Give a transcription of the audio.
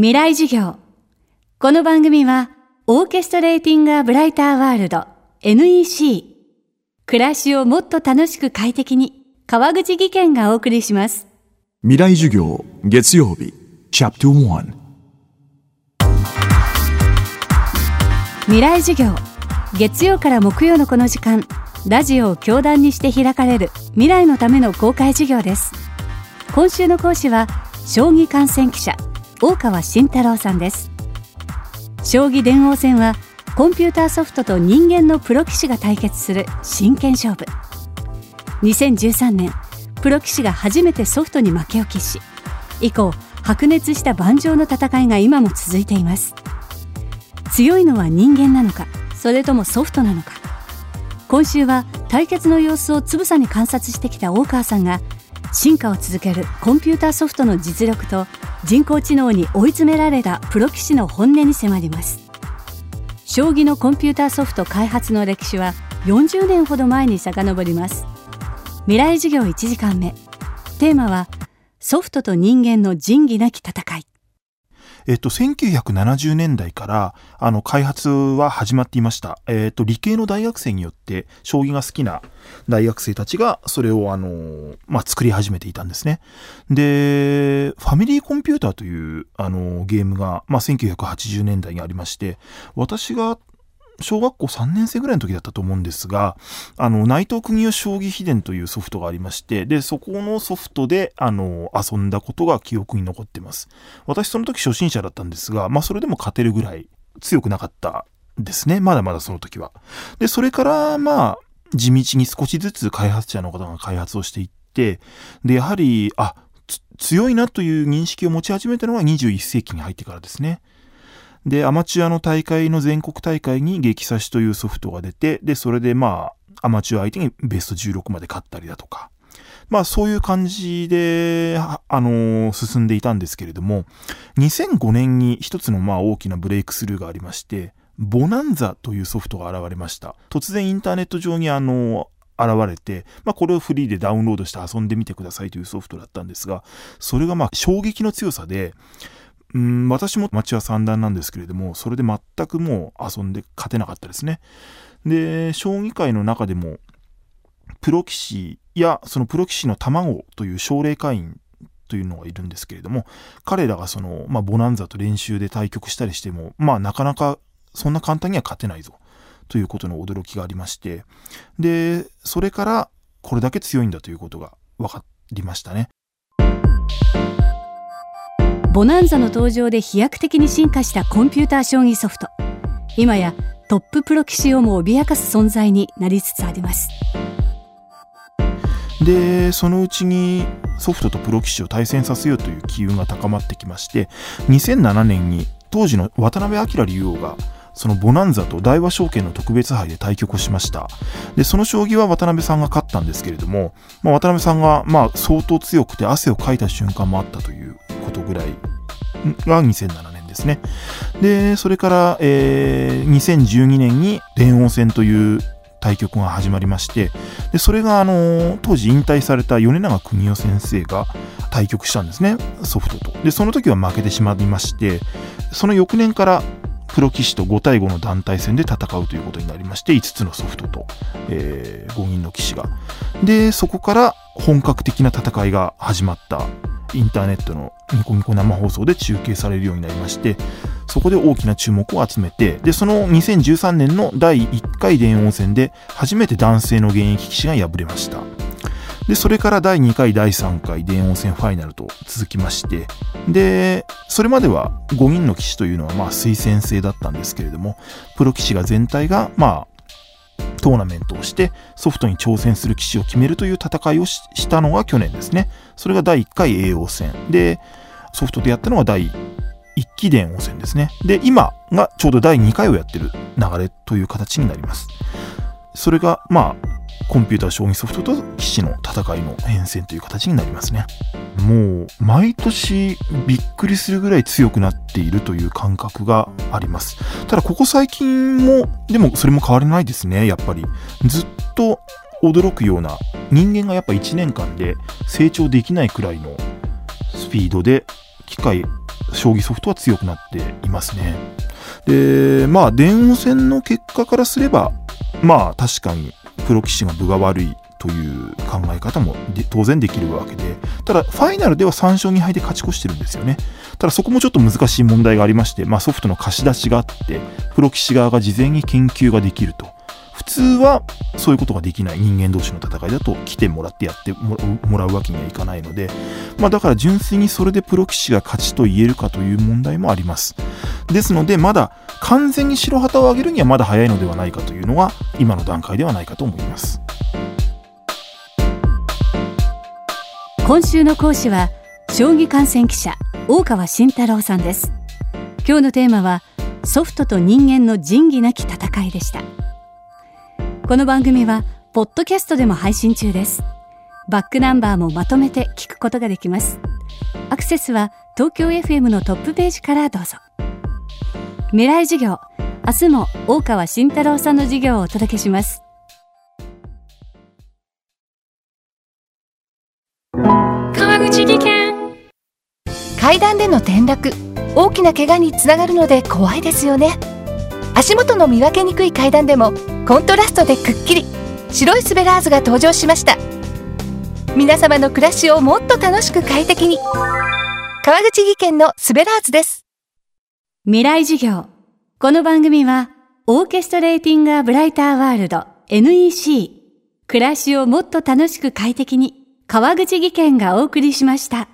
未来授業。この番組は、オーケストレーティング・ア・ブライター・ワールド NEC。暮らしをもっと楽しく快適に、川口義賢がお送りします。未来授業月曜日チャプター未来授業。月曜から木曜のこの時間、ラジオを教壇にして開かれる未来のための公開授業です。今週の講師は、将棋観戦記者、大川慎太郎さんです。将棋電王戦は、コンピューターソフトと人間のプロ棋士が対決する真剣勝負。2013年、プロ棋士が初めてソフトに負けを喫し、以降、白熱した盤上の戦いが今も続いています。強いのは人間なのかそれともソフトなのか今週は対決の様子をつぶさに観察してきた大川さんが進化を続けるコンピューターソフトの実力と人工知能に追い詰められたプロ棋士の本音に迫ります。将棋のコンピューターソフト開発の歴史は40年ほど前に遡ります。未来授業1時間目。テーマはソフトと人間の仁義なき戦い。えっと、1970年代から、あの、開発は始まっていました。えっと、理系の大学生によって、将棋が好きな大学生たちが、それを、あの、まあ、作り始めていたんですね。で、ファミリーコンピューターという、あの、ゲームが、まあ、1980年代にありまして、私が小学校3年生ぐらいの時だったと思うんですが、あの、内藤国吉将棋秘伝というソフトがありまして、で、そこのソフトで、あの、遊んだことが記憶に残ってます。私その時初心者だったんですが、まあそれでも勝てるぐらい強くなかったですね。まだまだその時は。で、それから、まあ、地道に少しずつ開発者の方が開発をしていって、で、やはり、あ、強いなという認識を持ち始めたのは21世紀に入ってからですね。で、アマチュアの大会の全国大会に激差しというソフトが出て、で、それでまあ、アマチュア相手にベスト16まで勝ったりだとか、まあそういう感じで、あのー進んでいたんですけれども、2005年に一つのまあ大きなブレイクスルーがありまして、ボナンザというソフトが現れました。突然インターネット上にあのー現れて、まあこれをフリーでダウンロードして遊んでみてくださいというソフトだったんですが、それがまあ衝撃の強さで、うん、私もアマチュア三段なんですけれども、それで全くもう遊んで勝てなかったですね。で、将棋界の中でも、プロ棋士やそのプロ棋士の卵という奨励会員というのがいるんですけれども、彼らがその、まあ、ボナンザと練習で対局したりしても、まあ、なかなかそんな簡単には勝てないぞということの驚きがありまして、で、それからこれだけ強いんだということが分かりましたね。ボナンザの登場で飛躍的に進化したコンピューター将棋ソフト今やトッププロ棋士をも脅かす存在になりつつありますで、そのうちにソフトとプロ棋士を対戦させようという機運が高まってきまして、2007年に当時の渡辺明竜王がそのボナンザと大和証券の特別杯で対局をしました。で、その将棋は渡辺さんが勝ったんですけれども、まあ、渡辺さんがまあ相当強くて汗をかいた瞬間もあったというぐらいが2007年ですね。で、それから、えー2012年に電王戦という対局が始まりまして、で、それがあの、当時引退された米長邦夫先生が対局したんですね、ソフトと。で、その時は負けてしまいまして、その翌年からプロ棋士と5対5の団体戦で戦うということになりまして、5つのソフトと、えー5人の棋士が。で、そこから本格的な戦いが始まった。インターネットのニコニコ生放送で中継されるようになりまして、そこで大きな注目を集めて、で、その2013年の第1回電王戦で初めて男性の現役棋士が敗れました。で、それから第2回、第3回電王戦ファイナルと続きまして、で、それまでは5人の棋士というのはまあ推薦制だったんですけれども、プロ棋士が全体がまあ、トーナメントをしてソフトに挑戦する棋士を決めるという戦いをししたのが去年ですね。それが第1回叡王戦。で、ソフトでやったのが第1期電王戦ですね。で、今がちょうど第2回をやってる流れという形になります。それが、まあ、コンピューター将棋ソフトと棋士の戦いの変遷という形になりますね。もう、毎年びっくりするぐらい強くなっているという感覚があります。ただ、ここ最近も、でもそれも変わりないですね、やっぱり。ずっと驚くような、人間がやっぱ1年間で成長できないくらいのスピードで機械将棋ソフトは強くなっていますね。で、まあ、電王戦の結果からすれば、まあ、確かにプロ棋士が分が悪いという考え方も当然できるわけで、ただ、ファイナルでは3勝2敗で勝ち越してるんですよね。ただ、そこもちょっと難しい問題がありまして、まあ、ソフトの貸し出しがあって、プロ棋士側が事前に研究ができると。普通はそういうことができない人間同士の戦いだと来てもらってやってもらうわけにはいかないので、まあ、だから純粋にそれでプロ棋士が勝ちと言えるかという問題もあります。ですので、まだ完全に白旗を上げるにはまだ早いのではないかというのが今の段階ではないかと思います。今週の講師は将棋観戦記者大川慎太郎さんです今日のテーマはソフトと人間の仁義なき戦いでしたこの番組はポッドキャストでも配信中です。バックナンバーもまとめて聞くことができます。アクセスは東京 FM のトップページからどうぞ。未来授業明日も大川慎太郎さんの授業をお届けします。口技研。階段での転落大きな怪我につながるので怖いですよね足元の見分けにくい階段でもコントラストでくっきり白いスベラーズが登場しました。皆様の暮らしをもっと楽しく快適に。川口技研のスベラーズです。未来授業。この番組はオーケストレーティングアブライターワールド NEC 暮らしをもっと楽しく快適に川口義賢がお送りしました。